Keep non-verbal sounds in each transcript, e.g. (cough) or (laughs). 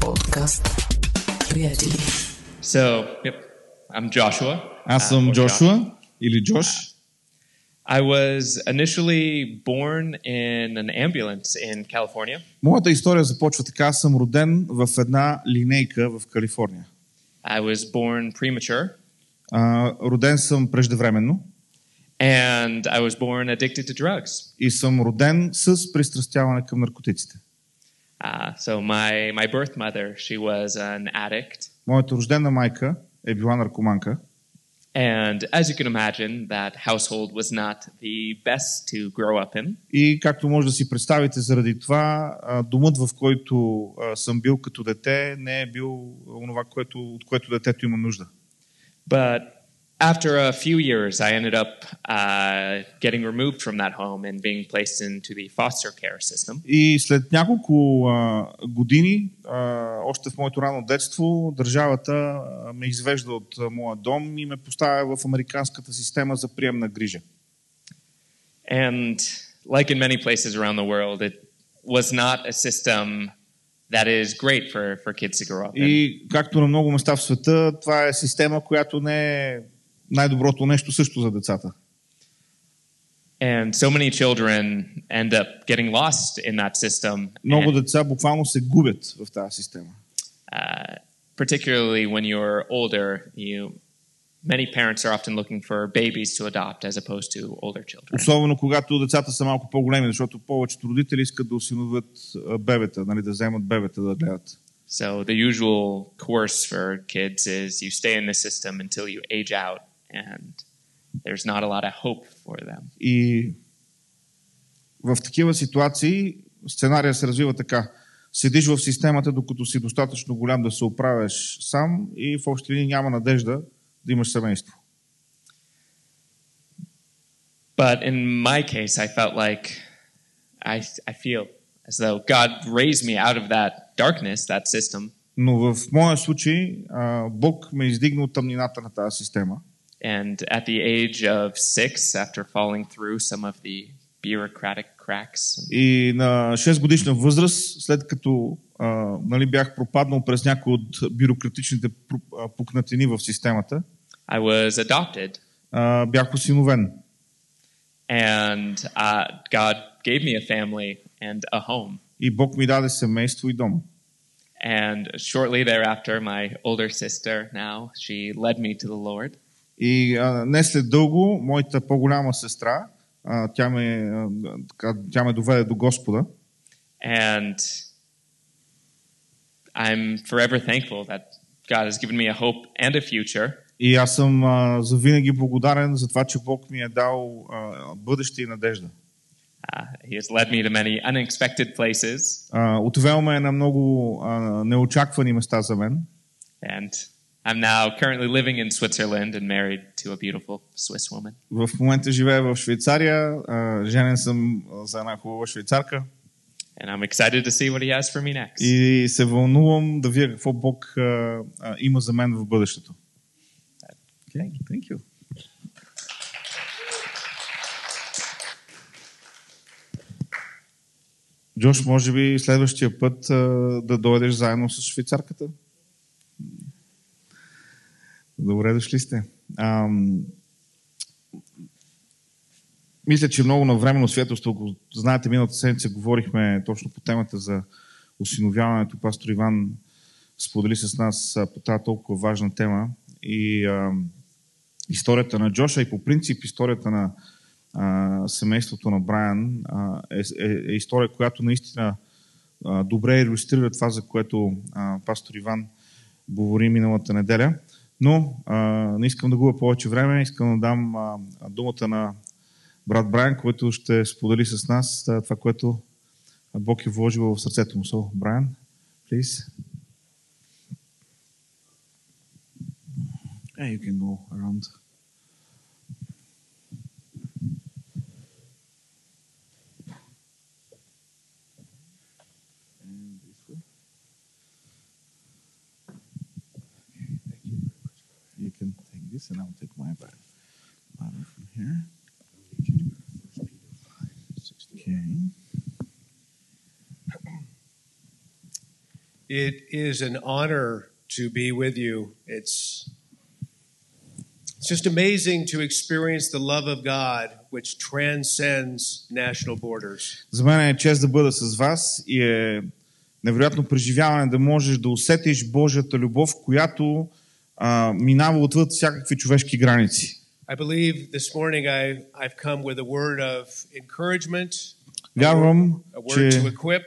Подкаст. Приятели. So, yep, I'm Joshua. Аз uh, съм or Джошуа или Джош. I was initially born in an ambulance in California. Моята история започва така. Аз съм роден в една линейка в Калифорния. I was born premature, А, роден съм преждевременно and I was born addicted to drugs. и съм роден с пристрастяване към наркотиците. Uh, so my my birth mother, she was an addict, Моята рождена майка е била наркоманка and as you can imagine, that household was not the best to grow up in. и както може да си представите заради това, а, домът в който а, съм бил като дете не е бил онова, което, от което детето има нужда. But after a few years, I ended up uh, getting removed from that home and being placed into the foster care system. И след няколко а, години, а, още в моето рано детство, държавата а, ме извежда от а, моя дом и ме поставя в американската система за приемна грижа. And like in many places around the world, it was not a system that is great for, for kids to grow up in. И както на много места в света, това е система, която не е най-доброто нещо също за децата. And so many children end up getting lost in that system, Много and, деца буквално се губят в тази система. uh, particularly when you're older. You, many parents are often looking for babies to adopt as opposed to older children. Особено когато децата са малко по-големи, защото повечето родители искат да осиновят а, бебета, нали, да вземат бебета да гледат. So the usual course for kids is you stay in the system until you age out, and there's not a lot of hope for them. И в такива ситуации сценария се развива така. Седиш в системата, докато си достатъчно голям да се оправяш сам и в общи линии няма надежда да имаш семейство. But in my case, I felt like I, I feel as though God raised me out of that darkness, that system, Но в моя случай Бог ме издигна от тъмнината на тази система. and at the age of six, after falling through some of the bureaucratic cracks, И на 6 годишна възраст, след като а, нали, бях пропаднал през някои от бюрократичните пр- а, пукнатини в системата, I was adopted, а, бях осиновен. and uh, God gave me a family and a home. И Бог ми даде семейство и дом. And shortly thereafter, my older sister now, she led me to the Lord. И а, не след дълго, моята по-голяма сестра, а, тя, ме, а, тя ме доведе до Господа. And I'm forever thankful that God has given me a hope and a future. И аз съм а, завинаги благодарен за това, че Бог ми е дал а, бъдеще и надежда. Uh, he has led me to many unexpected places, А, отвел ме на много а, неочаквани места за мен. and I'm now currently living in Switzerland and married to a beautiful Swiss woman. В момента живея в Швейцария, а, женен съм а, за една хубава швейцарка And I'm excited to see what he has for me next. и се вълнувам да видя какво Бог а, а, има за мен в бъдещето. Okay, thank you. Джош, може би следващия път а, да дойдеш заедно с швейцарката? Добре дошли сте. Ам, мисля, че много навременно свидетелство, ако знаете, миналата седмица говорихме точно по темата за осиновяването. Пастор Иван сподели с нас по тази толкова важна тема. И а, историята на Джоша и по принцип историята на а, семейството на Брайан а, е, е, е история, която наистина а, добре иллюстрира това, за което а, пастор Иван говори миналата неделя. Но а, не искам да губя повече време, искам да дам а, думата на брат Брайан, който ще сподели с нас а, това, което Бог е вложил в сърцето му. So, Брайан, please. Yeah, you can go around. this and I'll take my Bible Bible from here. Okay. It is an honor to be with you. It's it's just amazing to experience the love of God which transcends national borders. За мен е чест да бъда с вас и е невероятно преживяване да можеш да усетиш Божията любов, която а, минава отвъд всякакви човешки граници. I believe this morning I, I've come with a word of encouragement, Вярвам, a word to че equip,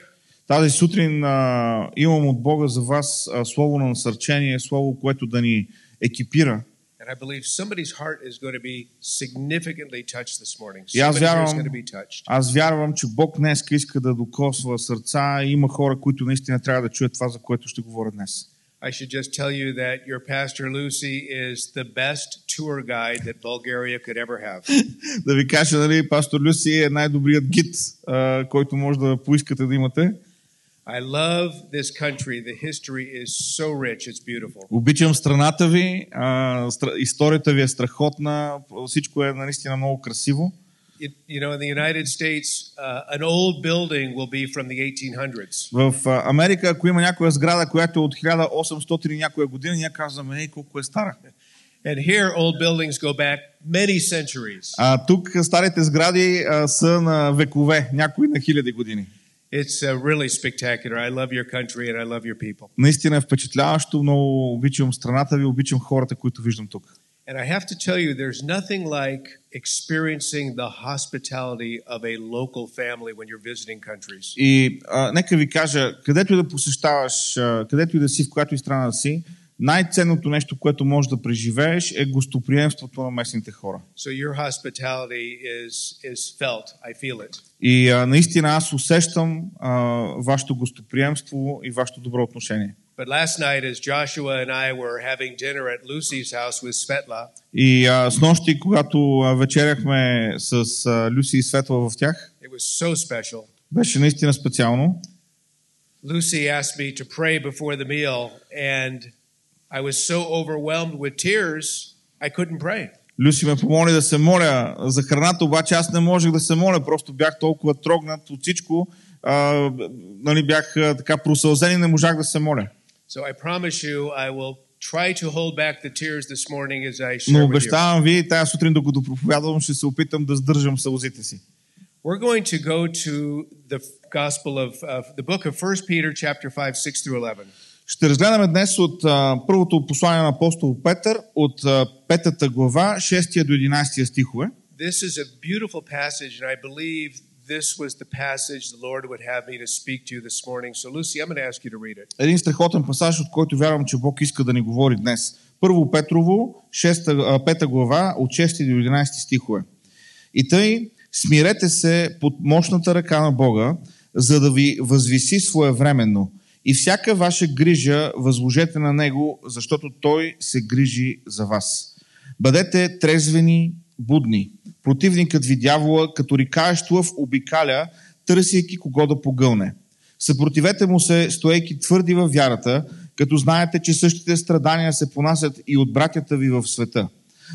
тази сутрин а, имам от Бога за вас а, слово на насърчение, слово, което да ни екипира. and I believe somebody's heart is going to be significantly touched this morning. И аз Somebody here is вярвам- going to be touched. Аз вярвам, че Бог днес иска да докосва сърца и има хора, които наистина трябва да чуят това, за което ще говоря днес. I should just tell you that your pastor Lucy is the best tour guide that Bulgaria could ever have. (laughs) Да ви кажа, нали, пастор Люси е най-добрият гид, а, който може да поискате да имате. I love this country. The history is so rich. It's beautiful. Обичам страната ви, а, стра... историята ви е страхотна, всичко е наистина много красиво. It, you know, in the United States, uh, an old building will be from the 1800s. В а, Америка, ако има някоя сграда, която е от 1800 и някоя година, ние казваме, ей, колко е стара. And here, old buildings go back many centuries. А тук старите сгради а, са на векове, някои на хиляди години. It's uh, really spectacular. I love your country and I love your people. Наистина е впечатляващо, много обичам страната ви, обичам хората, които виждам тук. And I have to tell you, there's nothing like experiencing the hospitality of a local family when you're visiting countries. И а, нека ви кажа, където и да посещаваш, където и да си, в която и страна си, най-ценното нещо, което можеш да преживееш е гостоприемството на местните хора. So your hospitality is is felt. I feel it. И а, наистина аз усещам а, вашето гостоприемство и вашето добро отношение. But last night, as Joshua and I were having dinner at Lucy's house with Svetla, И а, с нощи, когато а, вечеряхме с а, Люси и Светла в тях, it was so special. беше наистина специално. Lucy asked me to pray before the meal, and I was so overwhelmed with tears, I couldn't pray. Люси ме помоли да се моля за храната, обаче аз не можех да се моля, просто бях толкова трогнат от всичко, а, нали, бях а, така просълзен и не можах да се моля. So I promise you, I will try to hold back the tears this morning as I Но share with you. обещавам ви, тази сутрин, докато проповядвам, ще се опитам да сдържам сълзите си. We're going to go to the Gospel of uh, the book of 1 Peter, chapter 5, 6 through 11. Ще разгледаме днес от а, първото послание на апостол Петър, от а, петата глава, 6 до 11 стихове. This is a beautiful passage, and I believe this was the passage the Lord would have me to speak to you this morning. So, Lucy, I'm going to ask you to read it. Един страхотен пасаж, от който вярвам, че Бог иска да ни говори днес. Първо Петрово, 6, 5 глава, от 6 до 11 стихове. И тъй, смирете се под мощната ръка на Бога, за да ви възвиси своевременно. И всяка ваша грижа възложете на Него, защото Той се грижи за вас. Бъдете трезвени, будни. Противникът ви дявола, като рикаещ лъв, обикаля, търсейки кого да погълне. Съпротивете му се, стоейки твърди във вярата, като знаете, че същите страдания се понасят и от братята ви в света.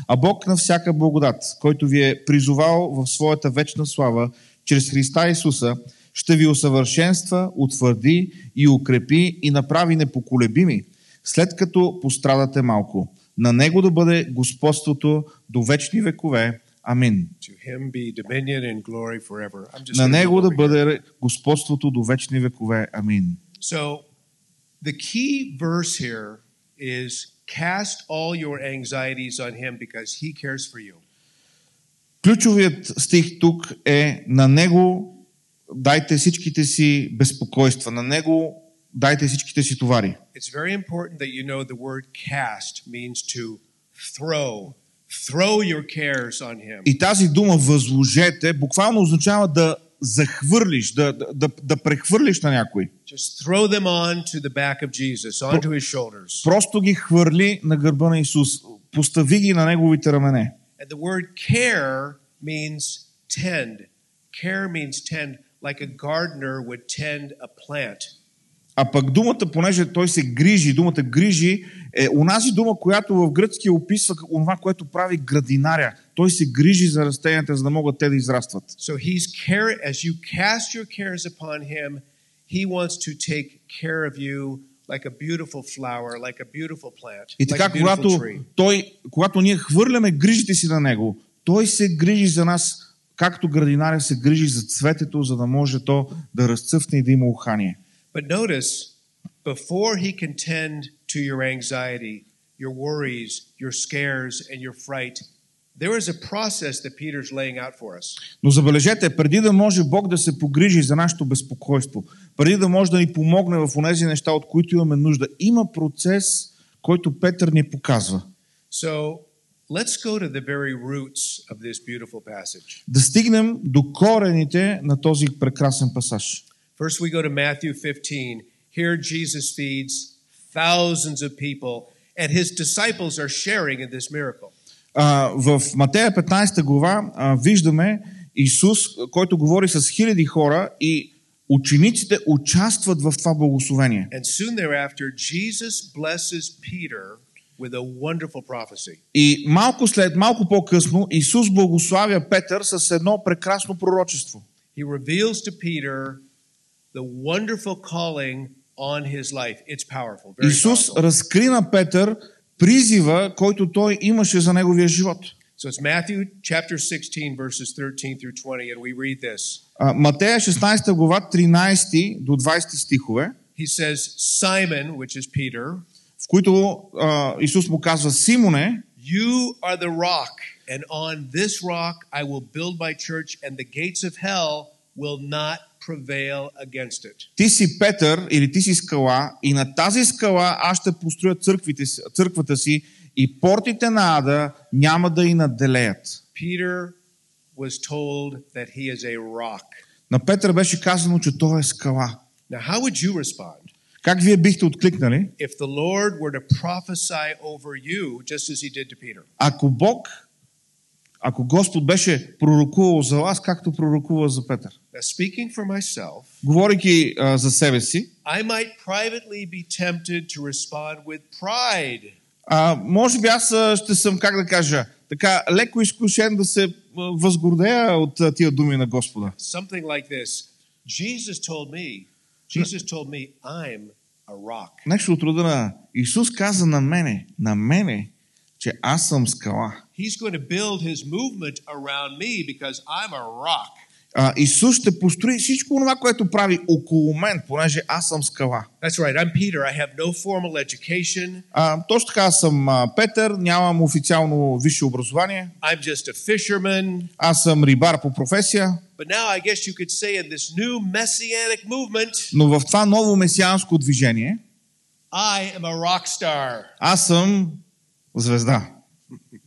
А Бог на всяка благодат, който ви е призовал в своята вечна слава, чрез Христа Исуса, ще ви усъвършенства, утвърди и укрепи и направи непоколебими, след като пострадате малко. На Него да бъде господството до вечни векове. Амин. На Него да бъде господството до вечни векове. Амин. So, the key verse here is cast all your anxieties on him because he cares for you. Ключовият стих тук е на Него дайте всичките си безпокойства, на Него дайте всичките си товари. It's very important that you know the word cast means to throw. Throw your cares on him. И тази дума възложете буквално означава да захвърлиш, да, да, да, да прехвърлиш на някой. Just throw them on to the back of Jesus, onto his shoulders. Просто ги хвърли на гърба на Исус. Постави ги на Неговите рамене. And the word care means tend. Care means tend, like a gardener would tend a plant. А пък думата, понеже той се грижи, думата грижи е онази дума, която в гръцки описва това, което прави градинаря. Той се грижи за растенията, за да могат те да израстват. So he's care as you cast your cares upon him, he wants to take care of you like a beautiful flower, like a beautiful plant, И like така, beautiful когато, той, когато ние хвърляме грижите си на него, той се грижи за нас, както градинаря се грижи за цветето, за да може то да разцъфне и да има ухание. But notice, before he can tend to your anxiety, your worries, your scares, and your fright, there is a process that Peter's laying out for us. Но забележете, преди да може Бог да се погрижи за нашето безпокойство, преди да може да ни помогне в онези неща, от които имаме нужда, има процес, който Петър ни показва. So let's go to the very roots of this beautiful passage. Да стигнем до корените на този прекрасен пасаж. First, we go to Matthew 15. Here, Jesus feeds thousands of people, and his disciples are sharing in this miracle. А, в Матея 15 глава а, виждаме Исус, който говори с хиляди хора и учениците участват в това благословение. And soon thereafter, Jesus blesses Peter with a wonderful prophecy. И малко след, малко по-късно, Исус благославя Петър с едно прекрасно пророчество. He reveals to Peter the wonderful calling on his life. It's powerful. Very Исус powerful. разкри на Петър призива, който той имаше за неговия живот. So it's Matthew chapter 16, verses 13 through 20, and we read this. А, Матея 16 глава 13 до 20 стихове, He says, Simon, which is Peter, в които а, Исус му казва Симоне, You are the rock, and on this rock I will build my church, and the gates of hell will not prevail against it. ти си Петър или ти си скала и на тази скала аз ще построя църквите, църквата си и портите на ада няма да и наделеят. Peter was told that he is a rock. На Петър беше казано, че той е скала. Now, how would you respond Как вие бихте откликнали, if the Lord were to prophesy over you just as he did to Peter? ако Бог, ако Господ беше пророкувал за вас, както пророкува за Петър? Speaking for myself, Говорейки а, за себе си, I might privately be tempted to respond with pride. а, може би аз ще съм, как да кажа, така леко изкушен да се възгордея от тия думи на Господа. Something like this Jesus told me, Jesus told me, I'm a rock. Нещо от рода на Исус каза на мене, на мене, че аз съм скала. He's going to build his movement around me because I'm a rock. А, Исус ще построи всичко това, което прави около мен, понеже аз съм скала. That's right. I'm Peter. I have no formal education. А, точно така аз съм а, Петър, нямам официално висше образование, I'm just a fisherman. аз съм рибар по професия, But now I guess you could say in this new messianic movement, но в това ново месианско движение I am a rock star. аз съм звезда. (laughs)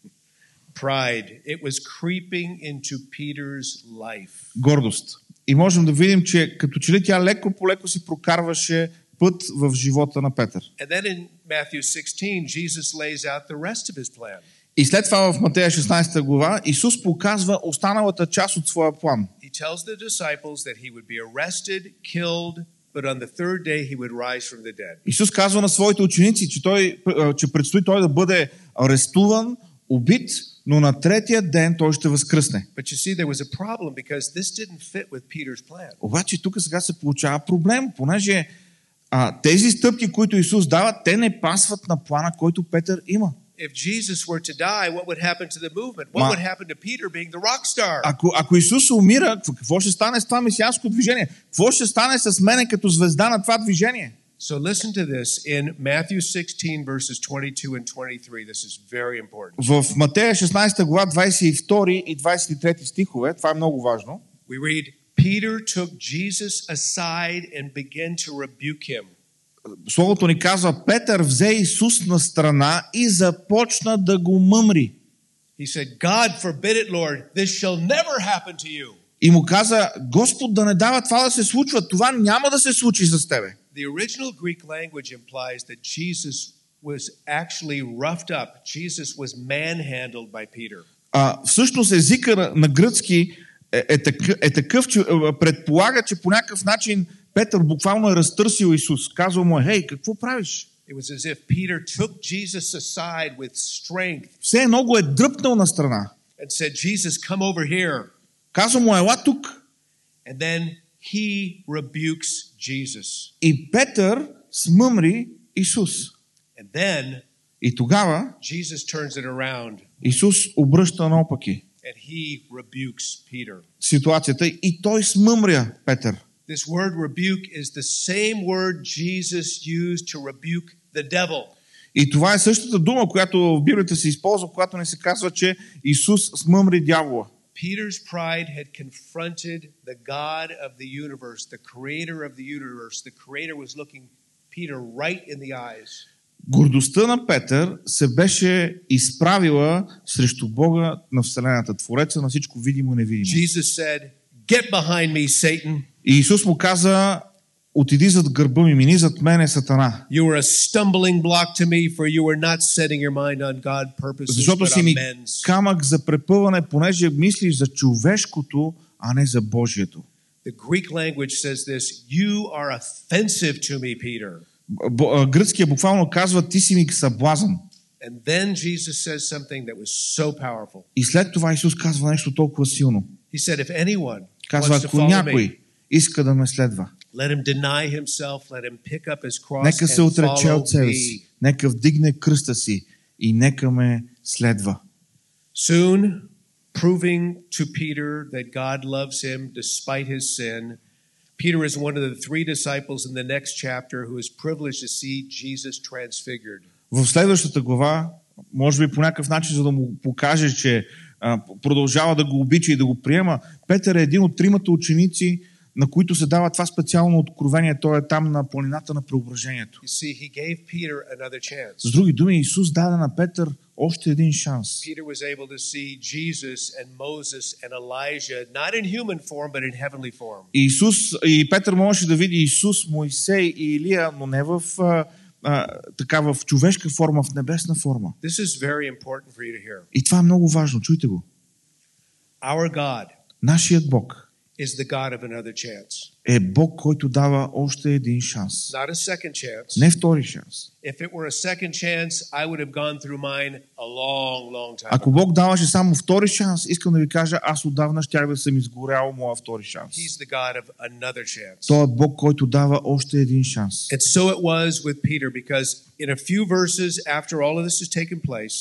Pride. It was creeping into Peter's life. гордост. И можем да видим, че като че ли тя леко по леко си прокарваше път в живота на Петър. And then in Matthew 16, Jesus lays out the rest of his plan. И след това в Матея 16 глава Исус показва останалата част от своя план. He tells the disciples that he would be arrested, killed, but on the third day he would rise from the dead. Исус казва на своите ученици, че, той, че предстои той да бъде арестуван, убит, но на третия ден той ще възкръсне. Обаче тук сега се получава проблем, понеже а, тези стъпки, които Исус дава, те не пасват на плана, който Петър има. If Jesus were to die, what would happen to the movement? What Ma- would happen to Peter being the rock star? Ако, ако Исус умира, какво ще стане с това месианско движение? Какво ще стане с мене като звезда на това движение? So listen to this in Matthew 16, verses 22 and 23. This is very important. В Матея 16 глава 22 и 23 стихове, това е много важно, We read, Peter took Jesus aside and began to rebuke him. Словото ни казва, Петър взе Исус на страна и започна да го мъмри. He said, God forbid it, Lord. This shall never happen to you. И му каза, Господ да не дава това да се случва, това няма да се случи с тебе. The original Greek language implies that Jesus was actually roughed up. Jesus was manhandled by Peter. А, всъщност езика на, на гръцки е, е, такъв, е такъв, че е, предполага, че по някакъв начин Петър буквално е разтърсил Исус. Казва му, е, хей, какво правиш? It was as if Peter took Jesus aside with strength Все едно го е дръпнал на страна. and said, Jesus, come over here. Казва му, ела тук. And then he rebukes Jesus. И Петър смъмри Исус. And then И тогава Jesus turns it around Исус обръща наопаки and he rebukes Peter. ситуацията и той смъмря Петър. This word rebuke is the same word Jesus used to rebuke the devil. И това е същата дума, която в Библията се използва, когато не се казва, че Исус смъмри дявола. Peter's pride had confronted the God of the universe, the creator of the universe. The creator was looking Peter right in the eyes. Гордостта на Петър се беше изправила срещу Бога на Вселената, Твореца на всичко видимо и невидимо. Jesus said, Get behind me, Satan. И Исус му каза, отиди зад гърба ми, мини зад мене, Сатана. You are a stumbling block to me, for you are not setting your mind on God purposes, Защото си ми камък за препъване, понеже мислиш за човешкото, а не за Божието. The Greek language says this You are offensive to me, Peter. Гръцкия буквално казва, ти си ми съблазън. And then Jesus says something that was so powerful. И след това Исус казва нещо толкова силно. He said, If anyone Казва, ако някой иска да ме следва, let him deny himself, let him pick up his cross нека се отрече от себе си, нека вдигне кръста си и нека ме следва. Soon, proving to Peter that God loves him despite his sin, Peter is one of the three disciples in the next chapter who is privileged to see Jesus transfigured. В следващата глава, може би по някакъв начин, за да му покаже, че а, продължава да го обича и да го приема, Петър е един от тримата ученици, на които се дава това специално откровение. Той е там на планината на преображението. С други думи, Исус даде на Петър още един шанс. Peter was able to see Jesus and Moses and Elijah, not in human form, but in heavenly form. Исус, и Петър можеше да види Исус, Моисей и Илия, но не в, а, така, в човешка форма, в небесна форма. This is very important for you to hear. И това е много важно, чуйте го. Our God Нашият Бог is the God of another chance, е Бог, който дава още един шанс. not a second chance. Не втори шанс. If it were a second chance, I would have gone through mine a long, long time. Ако ago. Бог даваше само втори шанс, искам да ви кажа, аз отдавна щях да съм изгорял моя втори шанс. He's the God of another chance. Той е Бог, който дава още един шанс. And so it was with Peter, because in a few verses after all of this has taken place,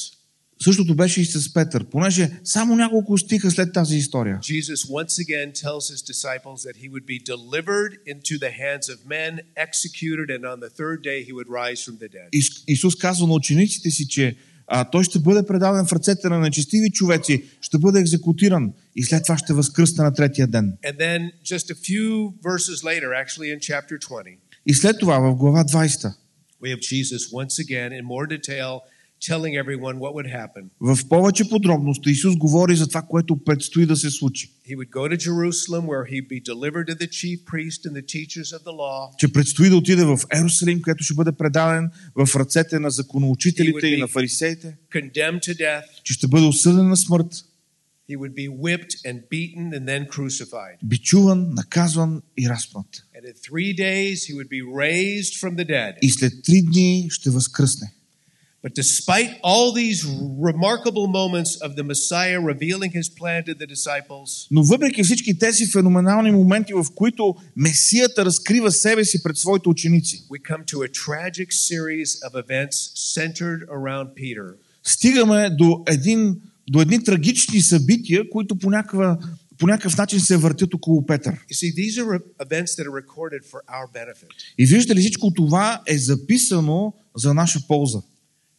Същото беше и с Петър, понеже само няколко стиха след тази история. Jesus once again tells his disciples that he would be delivered into the hands of men, executed, and on the third day he would rise from the dead. Ис- Исус казва на учениците си, че а, той ще бъде предаден в ръцете на нечестиви човеци, ще бъде екзекутиран и след това ще възкръсне на третия ден. And then just a few verses later, actually in chapter 20, И след това в глава 20, we have Jesus once again in more detail telling everyone what would happen. в повече подробности Исус говори за това, което предстои да се случи. He would go to Jerusalem where he'd be delivered to the chief priest and the teachers of the law. Че предстои да отиде в Ерусалим, където ще бъде предаден в ръцете на законоучителите и на фарисеите, condemned to death. че ще бъде осъден на смърт, He would be whipped and beaten and then crucified. бичуван, наказван и разпнат. And in three days, he would be raised from the dead. И след три дни ще възкръсне. But despite all these remarkable moments of the Messiah revealing his plan to the disciples, Но въпреки всички тези феноменални моменти, в които Месията разкрива себе си пред своите ученици, we come to a tragic series of events centered around Peter. стигаме до, един, до едни трагични събития, които по, някаква, по някакъв начин се въртят около Петър. И виждате ли, всичко това е записано за наша полза.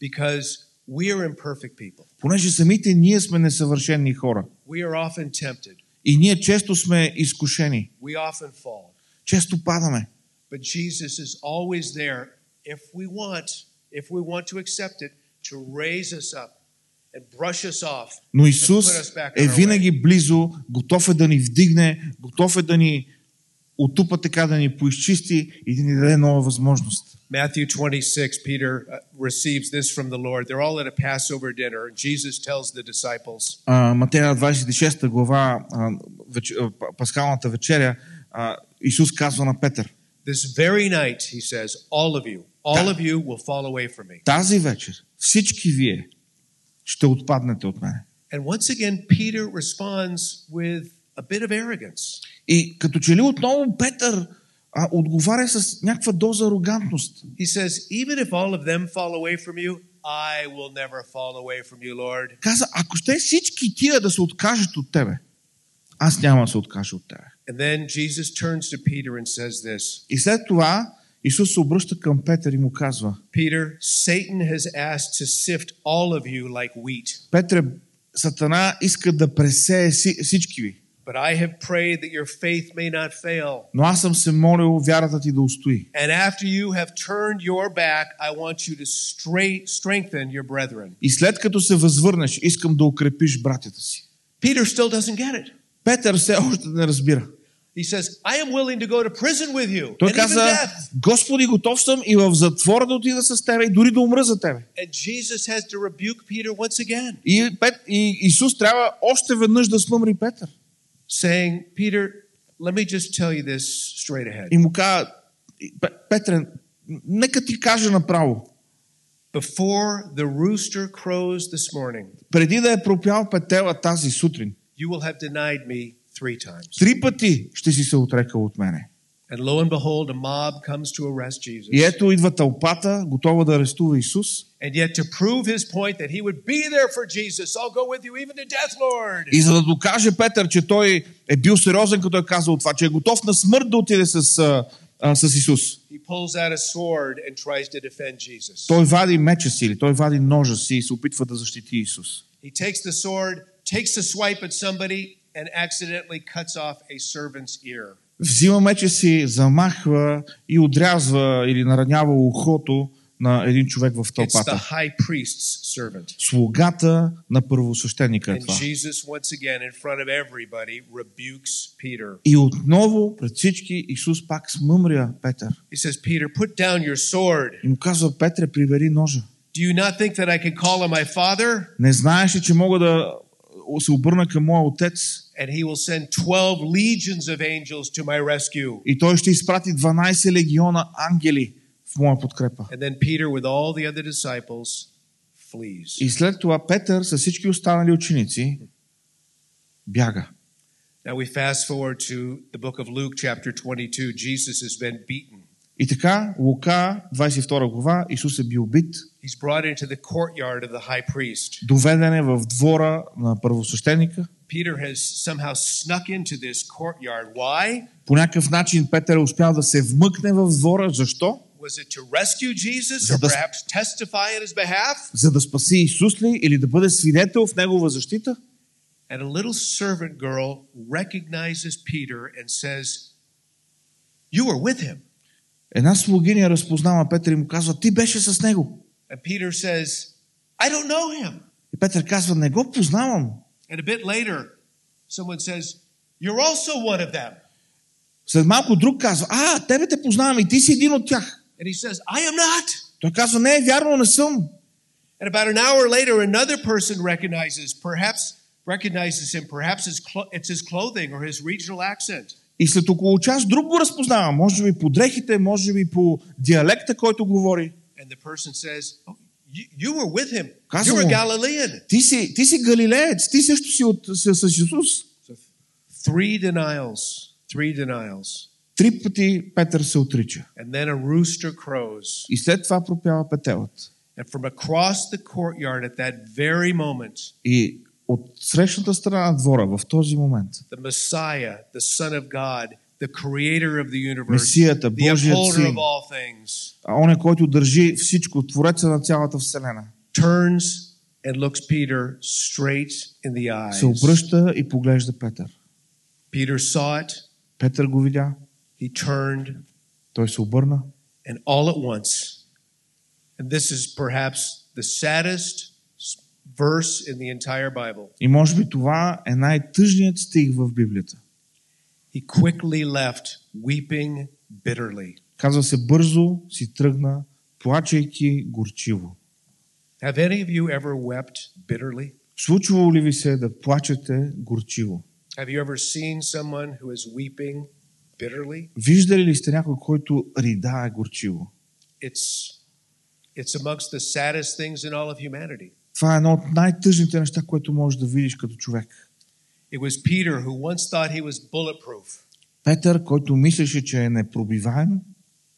Because we are imperfect people. Понеже самите ние сме несъвършени хора. We are often tempted. И ние често сме изкушени. We often fall. Често падаме. But Jesus is always there if we want, if we want to accept it, to raise us up and brush us off. Но Исус е винаги близо, готов е да ни вдигне, готов е да ни отупа така, да ни поизчисти и да ни даде нова възможност. Matthew 26, Peter uh, receives this from the Lord. They're all at a Passover dinner, and Jesus tells the disciples, А, Матея 26 глава, а, веч, а, па- пасхалната вечеря, а, Исус казва на Петър, This very night, he says, all of you, all Да. of you will fall away from me. тази вечер всички вие ще отпаднете от мене. And once again, Peter responds with a bit of arrogance. И като че ли отново Петър а отговаря с някаква доза арогантност. He says, Even if all of them fall away from you, I will never fall away from you, Lord. Каза, ако ще всички тия да се откажат от тебе, аз няма да се откажа от тебе. And then Jesus turns to Peter and says this И след това Исус се обръща към Петър и му казва, Peter, Satan has asked to sift all of you like wheat. Петре, Сатана иска да пресее си- всички ви. But I have prayed that your faith may not fail. Но аз съм се молил вярата ти да устои. And after you have turned your back, I want you to straight, strengthen your brethren. И след като се възвърнеш, искам да укрепиш братята си. Peter still doesn't get it. Петър все още не разбира. He says, I am willing to go to prison with you Той каза. Господи, готов съм и в затвора да отида с тебе и дори да умра за тебе. And Jesus has to rebuke Peter once again, И, Пет, и Исус трябва още веднъж да смъмри Петър. Saying, Peter, let me just tell you this straight ahead. И му каза, «Пе- Петре, нека ти кажа направо. Before the rooster crows this morning, Преди да е пропял петела тази сутрин, you will have denied me three times. три пъти ще си се отрекал от мене. And lo and behold, a mob comes to arrest Jesus. И ето идва тълпата, готова да арестува Исус. And yet, to prove his point that he would be there for Jesus, I'll go with you even to death, Lord. И за да докаже Петър, че той е бил сериозен, като е казал това, че е готов на смърт да отиде с, а, с Исус. He pulls out a sword and tries to defend Jesus. Той вади меча си или той вади ножа си и се опитва да защити Исус. He takes the sword, takes a swipe at somebody, and accidentally cuts off a servant's ear. Взима меча си, замахва и отрязва или наранява ухото на един човек в тълпата. Слугата на първосвещеника е това. И отново пред всички Исус пак смъмря Петър. И му казва, Петре, прибери ножа. Не знаеш ли, че мога да се обърна към моя отец And he will send 12 legions of angels to my rescue. и той ще изпрати 12 легиона ангели в моя подкрепа. And then Peter, with all the other disciples, flees. И след това Петър с всички останали ученици бяга. Now we fast forward to the book of Luke, chapter 22. Jesus has been beaten. И така, Лука, 22 глава, Исус е бил бит, He's brought into the courtyard of the high priest. доведен е в двора на първосвещеника. Peter has somehow snuck into this courtyard. Why? По някакъв начин Петър е успял да се вмъкне в двора. Защо? Was it to rescue Jesus За or да- perhaps testify in his behalf? За да спаси Исус ли или да бъде свидетел в негова защита? And a little servant girl recognizes Peter and says, You were with him. Една слугиня разпознава Петър и му казва, ти беше с него. And Peter says, I don't know him. И Петър казва, не го познавам. And a bit later, someone says, You're also one of them. След малко друг казва, а, тебе те познавам и ти си един от тях. And he says, I am not. Той казва, не, вярно, не съм. And about an hour later, another person recognizes, perhaps recognizes him. Perhaps his clo- it's his clothing or his regional accent. И след около час друг го разпознава. Може би по дрехите, може би по диалекта, който говори. And the person says, oh, you, you were with him. Казва You were му, Galilean. Ти си, ти си галилеец, ти също си от, с, с Исус. Three denials. Three denials. Три пъти Петър се отрича. And then a rooster crows. И след това пропява петелът. And from across the courtyard at that very moment, И от срещната страна на двора в този момент the Messiah, the Son of God, the creator of the universe, Месията, Божият син, of all things, он е който държи всичко, твореца на цялата вселена, turns and looks Peter straight in the се eyes. обръща и поглежда Петър. Peter saw it, Петър го видя, he turned, той се обърна and all at once, and this is perhaps the saddest s- verse in the entire Bible, и може би това е най-тъжният стих в Библията. he quickly left, weeping bitterly. Казва се бързо си тръгна, плачейки горчиво. Have any of you ever wept bitterly? Случвало ли ви се да плачете горчиво? Have you ever seen someone who is weeping bitterly? Виждали ли сте някой, който ридае горчиво? It's it's amongst the saddest things in all of humanity. Това е едно от най-тъжните неща, което можеш да видиш като човек. It was Peter who once thought he was bulletproof. Петър, който мислеше, че е непробиваем,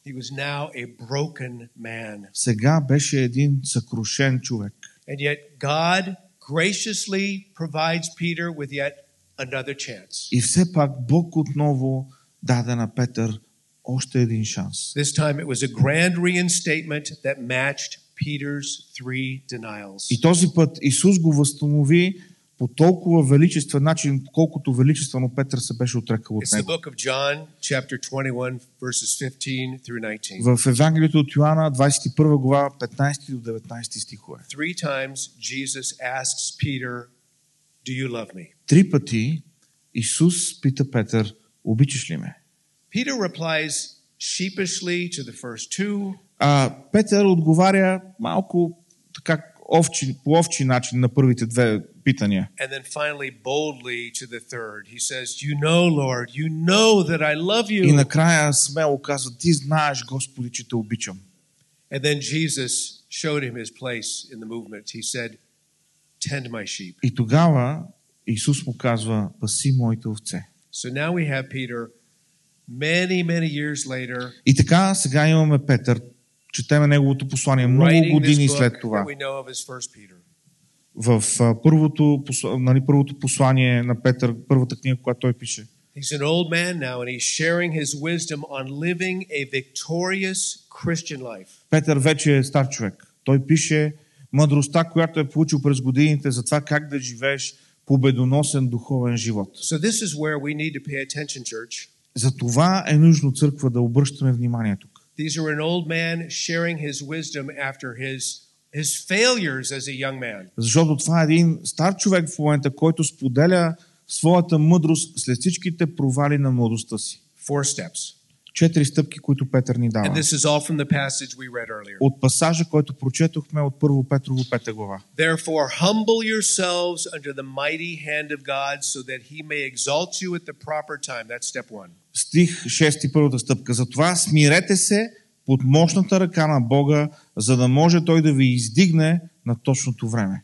he was now a broken man. сега беше един съкрушен човек. And yet God graciously provides Peter with yet another chance. И все пак Бог отново даде на Петър още един шанс. This time it was a grand reinstatement that matched Peter's three denials. И този път Исус го възстанови по толкова величествен начин, колкото величествено Петър се беше отрекал от него. book of John, chapter 21, verses 15 through 19. В Евангелието от Йоанна, 21 глава, 15 до 19 стихове. Three times Jesus asks Peter, Do you love me? Три пъти Исус пита Петър, обичаш ли ме? Peter replies sheepishly to the first two, А Петър отговаря малко така овчи, по овчи начин на първите две питания. and then finally boldly to the third. He says, You know, Lord, you know that I love И you. накрая смело казва, ти знаеш, Господи, че те обичам. And then Jesus showed him his place in the movement. He said, Tend my sheep. И тогава Исус му казва, паси моите овце. So now we have Peter many, many years later И така сега имаме Петър, четеме неговото послание много години след това. В а, първото, нали, първото послание на Петър, първата книга, която той пише. He's an old man now, and he's sharing his wisdom on living a victorious Christian life. Петър вече е стар човек. Той пише мъдростта, която е получил през годините за това как да живееш победоносен духовен живот. So this is where we need to pay attention, church. За това е нужно църква да обръщаме внимание тук. These are an old man sharing his wisdom after his his failures as a young man. Защото това е един стар човек в момента, който споделя своята мъдрост след всичките провали на младостта си. Four steps. Четири стъпки, които Петър ни And дава. this is all from the passage we read earlier. От пасажа, който прочетохме от първо Петрово пета глава. Therefore, humble yourselves under the mighty hand of God so that he may exalt you at the proper time. That's step one. Стих 6, първата стъпка. Затова смирете се под мощната ръка на Бога, за да може Той да ви издигне на точното време.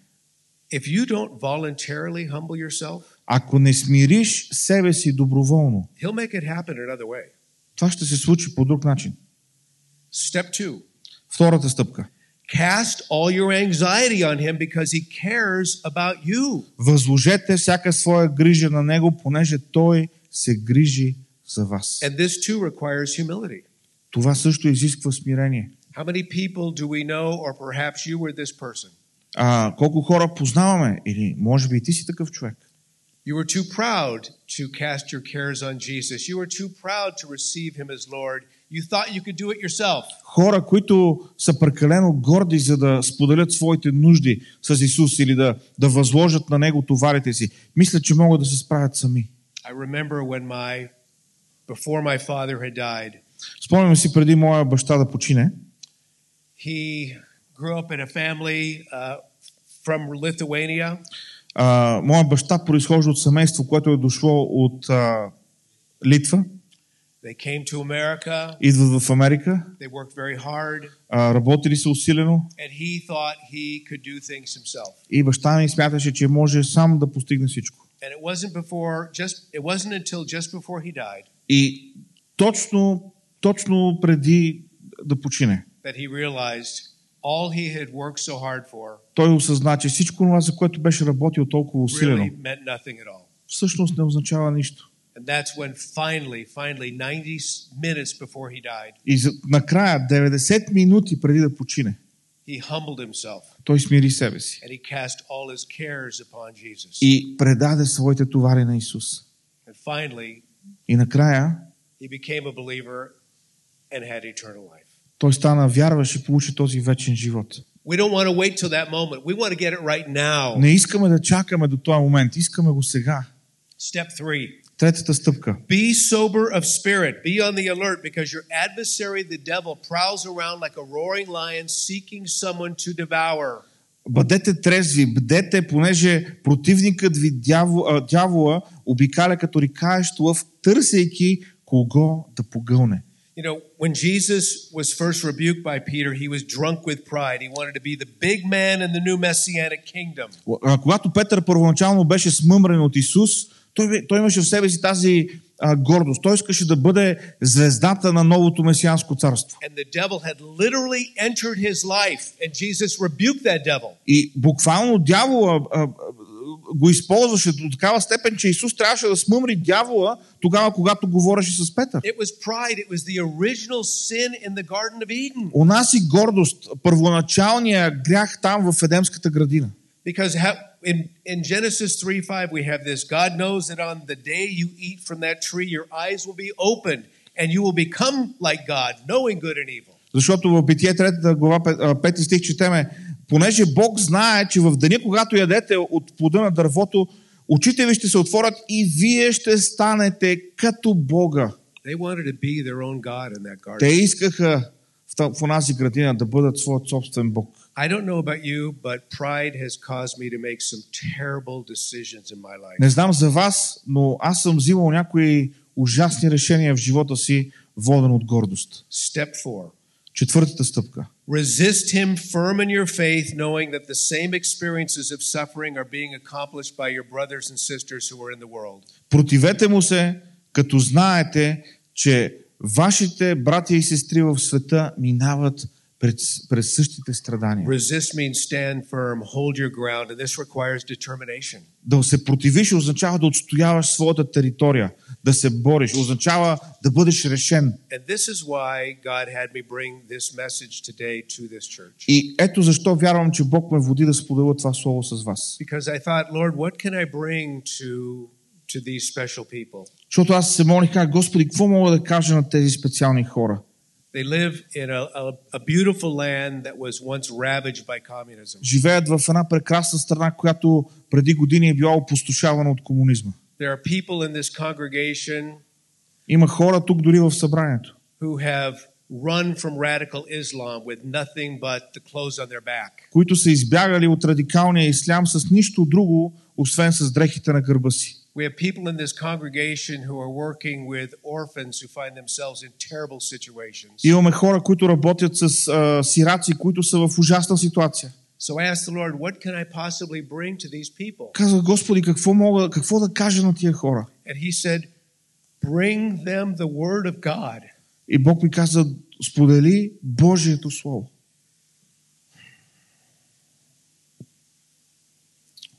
If you don't voluntarily humble yourself, Ако не смириш себе си доброволно, he'll make it happen another way. Това ще се случи по друг начин. Step two Втората стъпка. cast all your anxiety on him because he cares about you. Възложете всяка своя грижа на Него, понеже Той се грижи за вас. And this too requires humility. Това също изисква смирение. How many people do we know, or perhaps you were this person? А, колко хора познаваме? Или може би и ти си такъв човек? You were too proud to cast your cares on Jesus. You were too proud to receive him as Lord. You thought you could do it yourself. Хора, които са прекалено горди, за да споделят своите нужди с Исус или да, да възложат на Него товарите си, мислят, че могат да се справят сами. I remember when my, before my father had died, Спомням си преди моя баща да почине. he grew up in a family uh, from Lithuania. А, моя баща произхожда от семейство, което е дошло от а, Литва, They came to America. идват в Америка, They worked very hard, а, работили са усилено and he thought he could do things himself. и баща ми смяташе, че може сам да постигне всичко. And it wasn't before just it wasn't until just before he died И точно, точно преди да почине, that he realized all he had worked so hard for той осъзна, че всичко това, за което беше работил толкова усилено, really meant nothing at all. всъщност не означава нищо. And that's when finally, finally, 90 minutes before he died, И за, накрая, 90 минути преди да почине, he humbled himself той смири себе си and he cast all his cares upon Jesus. и предаде своите товари на Исус. And finally, И накрая he became a believer and had eternal life. Той стана вярващ и получи този вечен живот. We don't want to wait till that moment. We want to get it right now. Не искаме да чакаме до този момент, искаме го сега. Step three Третата стъпка. be sober of spirit, be on the alert because your adversary, the devil, prowls around like a roaring lion seeking someone to devour. Бъдете трезви, бдете, понеже противникът ви дявол, а, дявола обикаля като рикаещ лъв, търсейки кого да погълне. You know, when Jesus was first rebuked by Peter, he was drunk with pride. He wanted to be the big man in the new messianic kingdom. А, Когато Петър първоначално беше смъмрен от Исус, той, бе- той имаше в себе си тази а, гордост. Той искаше да бъде звездата на новото месианско царство. And the devil had literally entered his life, and Jesus rebuked that devil. И буквално дявола а, а, го използваше до такава степен, че Исус трябваше да смъмри дявола тогава, когато говореше с Петър. Eden. Онази гордост, първоначалния грях там в Едемската градина. Because in, in Genesis 3 5, we have this God knows that on the day you eat from that tree, your eyes will be opened and you will become like God, knowing good and evil. Защото в Битие 3 глава 5 стих четеме, понеже Бог знае, че в деня, когато ядете от плода на дървото, очите ви ще се отворят и вие ще станете като Бога. Те искаха в онази градина да бъдат своят собствен Бог. I don't know about you, but pride has caused me to make some terrible decisions in my life. Не знам за вас, но аз съм взимал някои ужасни решения в живота си, воден от гордост. Step four Четвъртата стъпка. resist him firm in your faith, knowing that the same experiences of suffering are being accomplished by your brothers and sisters who are in the world. Противете му се, като знаете, че вашите братя и сестри в света минават през, през същите страдания. Resist means stand firm, hold your ground, and this requires determination. Да се противиш означава да отстояваш своята територия, да се бориш, означава да бъдеш решен. И ето защо вярвам, че Бог ме води да споделя това слово с вас. Защото аз се молих, как, Господи, какво мога да кажа на тези специални хора? They live in a, a, a beautiful land that was once ravaged by communism. Живеят в една прекрасна страна, която преди години е била опустошавана от комунизма. There are people in this congregation Има хора тук дори в събранието, who have run from radical Islam with nothing but the clothes on their back. които са избягали от радикалния ислям с нищо друго, освен с дрехите на гърба си. We have people in this congregation who are working with orphans who find themselves in terrible situations. Имаме хора, които работят с а, сираци, които са в ужасна ситуация. So I asked the Lord, what can I possibly bring to these people? Казах, Господи, какво, мога, какво да кажа на тия хора? And He said, bring them the Word of God. И Бог ми каза, сподели Божието Слово.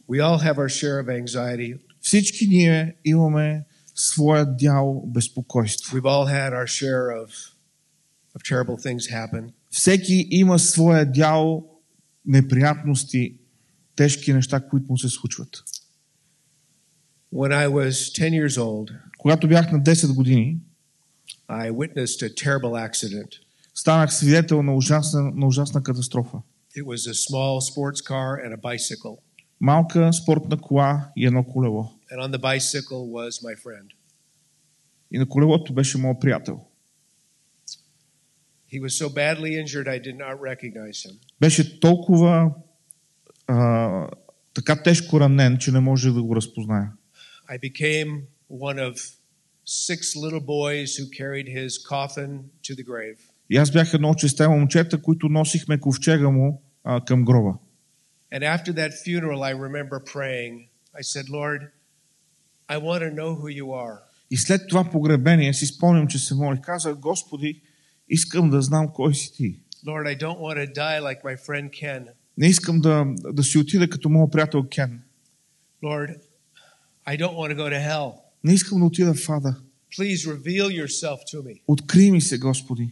We all have our share of anxiety. Всички ние имаме своя дял безпокойство. We've all had our share of, of terrible things happen. Всеки има своя дял неприятности, тежки неща, които му се случват. When I was 10 years old, Когато бях на 10 години, I witnessed a terrible accident. станах свидетел на ужасна, на ужасна катастрофа. It was a small sports car and a bicycle. Малка спортна кола и едно колело. And on the bicycle was my friend. И на колелото беше моят приятел. He was so badly injured, I did not recognize him. Беше толкова а, така тежко ранен, че не може да го разпозная. I became one of six little boys who carried his coffin to the grave. И аз бях едно от шесте момчета, които носихме ковчега му а, към гроба. And after that funeral, I remember praying. I said, Lord, I want to know who you are. И след това погребение си спомням, че се молих. Казах, Господи, искам да знам кой си ти. Lord, I don't want to die like my friend Ken. Не искам да, да си отида като моят приятел Кен. Lord, I don't want to go to hell. Не искам да отида в ада. Please reveal yourself to me. Откри ми се, Господи.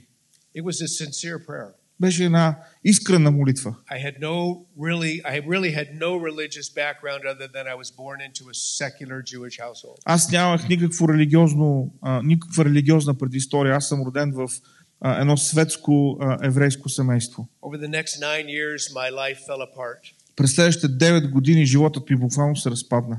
It was a sincere prayer. Беше една искрена молитва. I had no really, I really had no religious background other than I was born into a secular Jewish household. Аз нямах никакво религиозно, а, никаква религиозна предистория. Аз съм роден в а, едно светско а, еврейско семейство. Years. През следващите 9 години животът ми буквално се разпадна.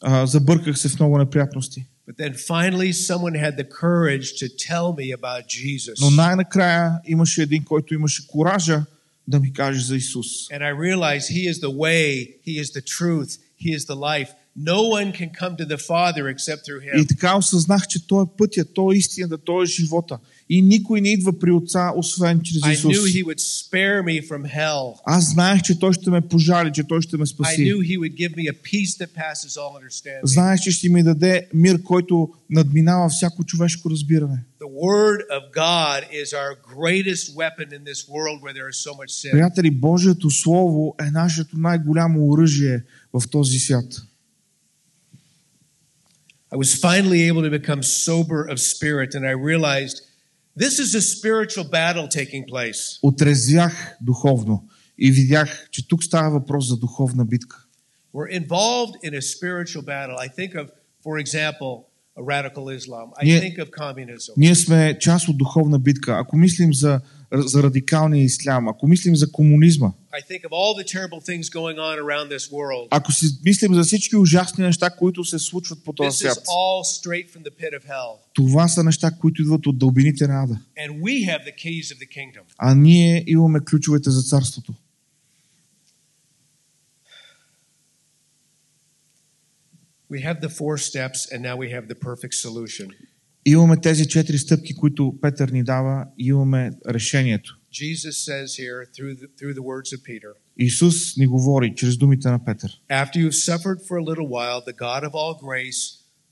А, забърках се в много неприятности. But then finally, someone had the courage to tell me about Jesus. Но най-накрая имаше един, който имаше коража да ми каже за Исус. And I realized He is the way, He is the truth, He is the life. No one can come to the Father except through И Him. така осъзнах, че Той е пътя, Той е истината, Той е живота. И никой не идва при Отца, освен чрез I Исус. knew He would spare me from hell. Аз знаех, че Той ще ме пожали, че Той ще ме спаси. Знаеш, че ще ми даде мир, който надминава всяко човешко разбиране. Приятели, Божието Слово е нашето най-голямо оръжие в този свят. I was finally able to become sober of spirit, and I realized this is a spiritual battle taking place. Отрезвях духовно и видях, че тук става въпрос за духовна битка. We're involved in a spiritual battle. I think of, for example, a radical Islam. I Yeah. think of communism. Ние сме част от духовна битка. Ако мислим за, за радикалния ислям, ако мислим за комунизма, ако си мислим за всички ужасни неща, които се случват по този свят, това са неща, които идват от дълбините на ада. А ние имаме ключовете за царството. We have the four steps, and now we have the perfect solution. Имаме тези четири стъпки, които Петър ни дава и имаме решението. Jesus says here through the, through the words of Peter, Исус ни говори чрез думите на Петър. after you've suffered for a little while, the God of all grace,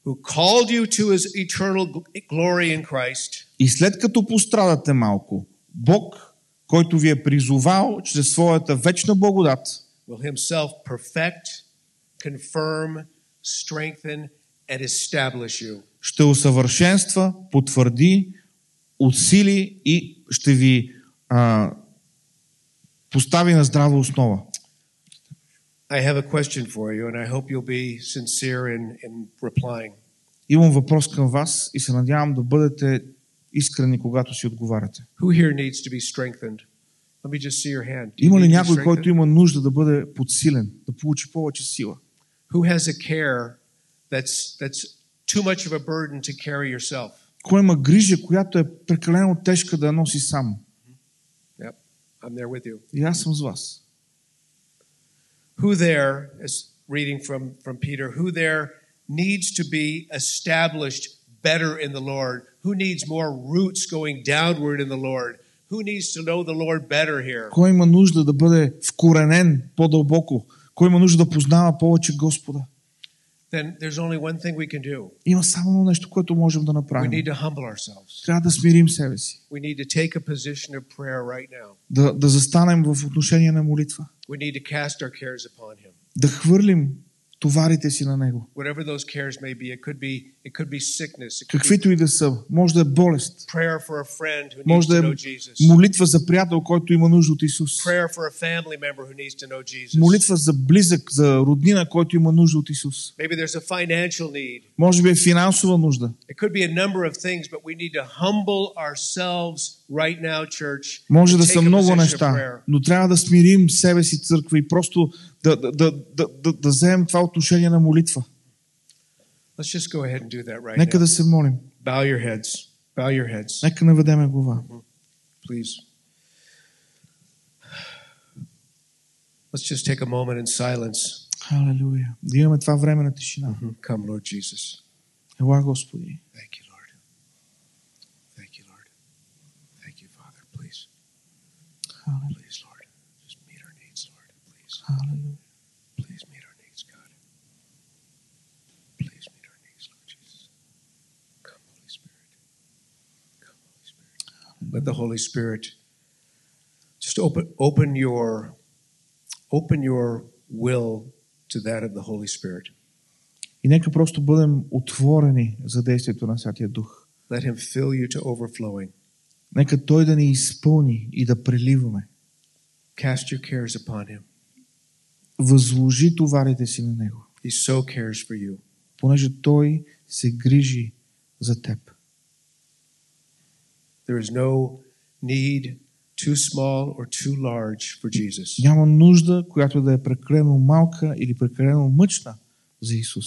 who called you to his eternal gl- glory in Christ, И след като пострадате малко, Бог, който ви е призовал чрез своята вечна благодат, will himself perfect, confirm, strengthen, and establish you. Ще усъвършенства, потвърди, усили и ще ви а, постави на здрава основа. I have a question for you, and I hope you'll be sincere in, in replying. Имам въпрос към вас и се надявам да бъдете искрени, когато си отговаряте. Who here needs to be strengthened? Let me just see your hand. Има ли някой, който има нужда да бъде подсилен, да получи повече сила? Who has a care that's that's too much of a burden to carry yourself? Кой има грижа, която е прекалено тежка да я носи сам? Yep, I'm there with you. И аз съм с вас. Who there is reading from from Peter? Who there needs to be established better in the Lord? Who needs more roots going downward in the Lord? Who needs to know the Lord better here? Кой има нужда да бъде вкоренен по-дълбоко? Кой има нужда да познава повече Господа? Then there's only one thing we can do. Има само нещо, което можем да We направим. need to humble ourselves. Трябва да смирим себе си. We need to take a position of prayer right now. Да, да застанем в отношение на молитва. We need to cast our cares upon Him. Да хвърлим товарите си на Него. Каквито и да са. Може да е болест. Може да е молитва за приятел, който има нужда от Исус. Молитва за близък, за роднина, който има нужда от Исус. Може би е финансова нужда. Може да са много неща, но трябва да смирим себе си църква и просто да, да, да, да, да, да вземем това отношение на молитва. Let's just go ahead and do that right Нека now. да се молим. Bow your heads. Bow your heads, Нека наведеме глава. please. Let's just take a moment in silence. Халелуя. Да имаме това време на тишина. Come, Lord Jesus. Ела, Господи. Thank you, Lord. Thank you, Lord. Thank you, Father. Please, Халелуя. Please, Халелуя. please meet our needs, God. Please meet our needs, Lord Jesus. Come, Holy Spirit. Come, Holy Spirit. Let the Holy Spirit just open open your open your will to that of the Holy Spirit. И нека просто бъдем отворени за действието на Святия Дух. Let him fill you to overflowing. Нека Той да ни изпълни и да преливаме. Cast your cares upon him. Възложи товарите си на Него, He so cares for you. понеже Той се грижи за теб. There is no need too small or too large for Jesus. Няма нужда, която да е прекалено малка или прекалено мъчна за Исус.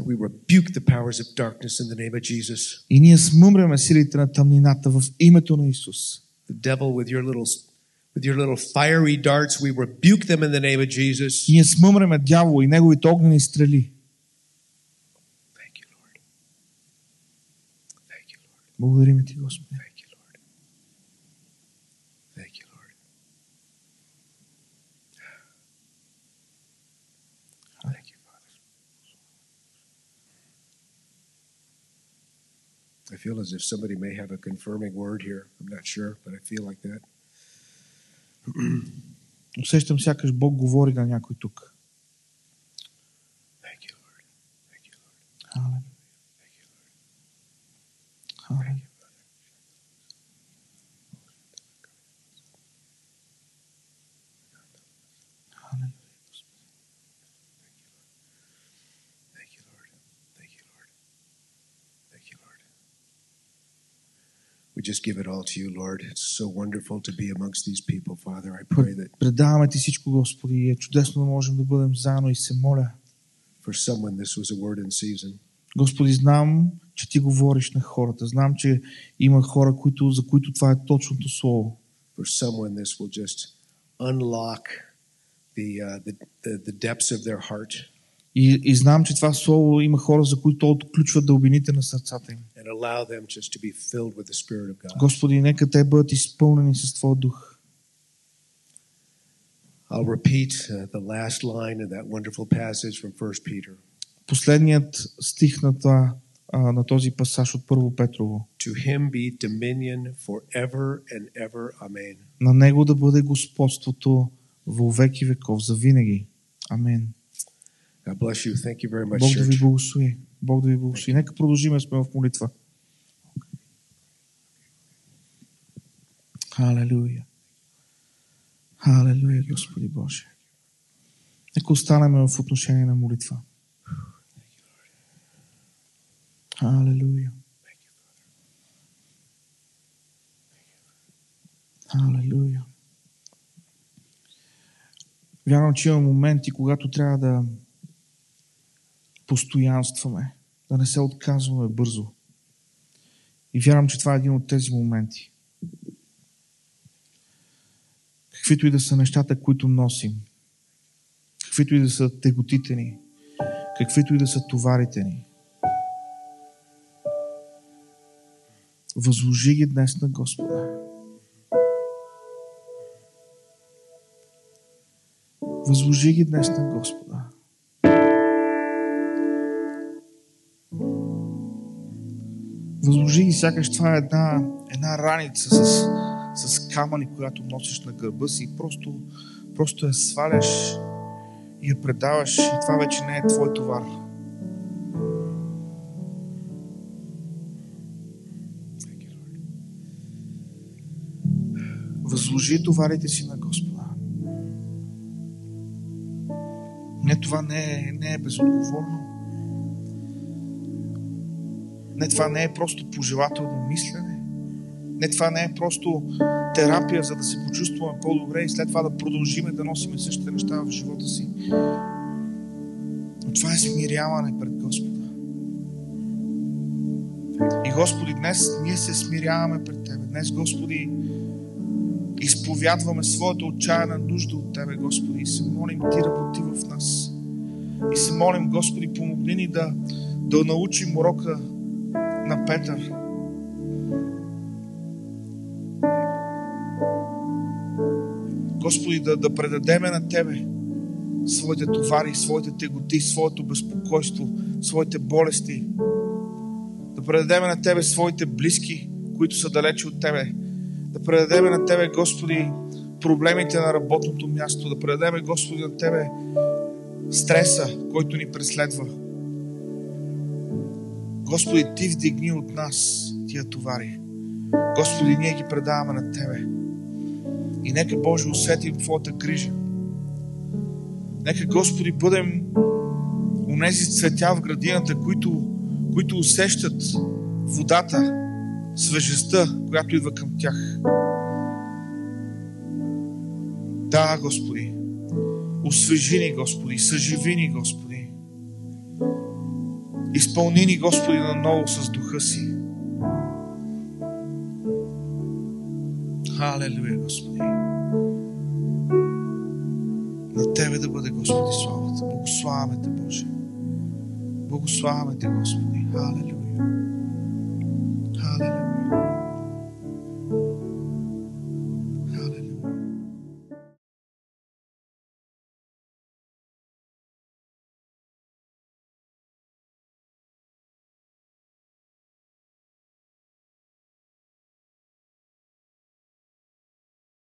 We rebuke the powers of darkness in the name of Jesus. И ние смъмряме силите на тъмнината в името на Исус. The devil with your little with your little fiery darts, we rebuke them in the name of Jesus. Ние смъмряме дявола и неговите огнени стрели. Thank you, Lord. Thank you, Lord. Благодарим Ти, Господи. Thank you, Lord. Thank you, Lord. Thank you, Father. I feel as if somebody may have a confirming word here. I'm not sure, but I feel like that. Усещам сякаш Бог говори на някой тук. just give it all to you, Lord. It's so wonderful to be amongst these people, Father. I pray that Предаваме Ти всичко, Господи, и е чудесно да можем да бъдем заедно и се моля. for someone this was a word in season. Господи, знам, че Ти говориш на хората. Знам, че има хора, които, за които това е точното слово. For someone this will just unlock the, uh, the, the, the depths of their heart И, и знам, че това слово има хора, за които то отключва дълбините на сърцата им. Господи, нека те бъдат изпълнени с Твоя дух. I'll repeat uh, the last line of that wonderful passage from 1 Peter. Последният стих на, това, на този пасаж от Първо Петрово. To him be dominion forever and ever. Amen. На Него да бъде господството во веки веков, за винаги. Амин. God bless you. Thank you very much, Бог да ви благослови. Бог да ви благослови. Нека продължиме сме в молитва. Халелуя. Халелуя, Господи Боже. Нека останем в отношение на молитва. Халелуя. Халелуя. Вярвам, че има моменти, когато трябва да постоянстваме, да не се отказваме бързо. И вярвам, че това е един от тези моменти. Каквито и да са нещата, които носим, каквито и да са теготите ни, каквито и да са товарите ни, възложи ги днес на Господа. Възложи ги днес на Господа. Възложи ги, сякаш това е една, една раница с, с камъни, която носиш на гърба си и просто, просто я сваляш и я предаваш и това вече не е твой товар. Възложи товарите си на Господа. Не, това не е, не е безотговорно. Не, това не е просто пожелателно мислене. Не, това не е просто терапия, за да се почувстваме по-добре и след това да продължиме да носиме същите неща в живота си. Но това е смиряване пред Господа. И Господи, днес ние се смиряваме пред Тебе. Днес, Господи, изповядваме своята отчаяна нужда от Тебе, Господи, и се молим Ти работи в нас. И се молим, Господи, помогни ни да, да научим урока Петър. Господи, да, да предадеме на Тебе своите товари, своите теготи, своето безпокойство, своите болести. Да предадеме на Тебе своите близки, които са далече от Тебе. Да предадеме на Тебе, Господи, проблемите на работното място. Да предадеме, Господи, на Тебе стреса, който ни преследва. Господи, Ти вдигни от нас тия товари. Господи, ние ги предаваме на Тебе. И нека, Боже, усетим Твоята грижа. Нека, Господи, бъдем унези цветя в градината, които, които усещат водата, свежестта, която идва към тях. Да, Господи, освежи ни, Господи, съживи ни, Господи. Изпълни ни, Господи, наново с духа си. Халелуя, Господи. На Тебе да бъде, Господи, славата. Благославяме Те, Боже. Благославяме Те, Господи. Халелуя.